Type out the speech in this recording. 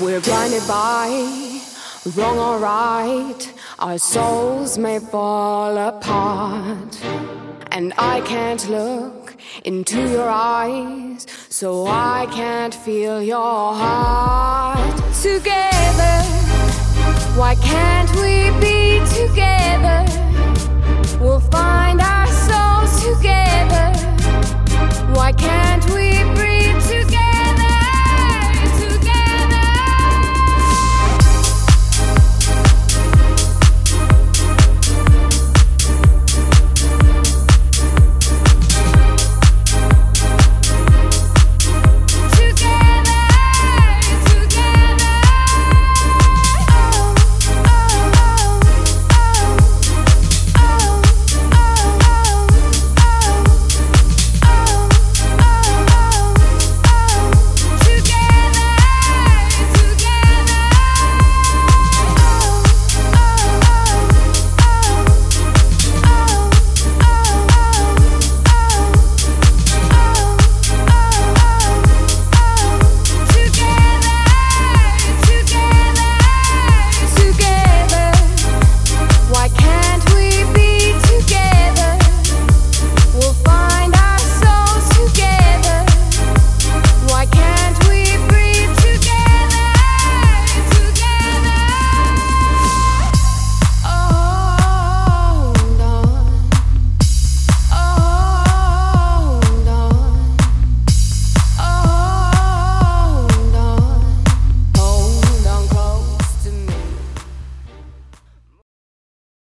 We're blinded by wrong or right, our souls may fall apart. And I can't look into your eyes, so I can't feel your heart. Together, why can't we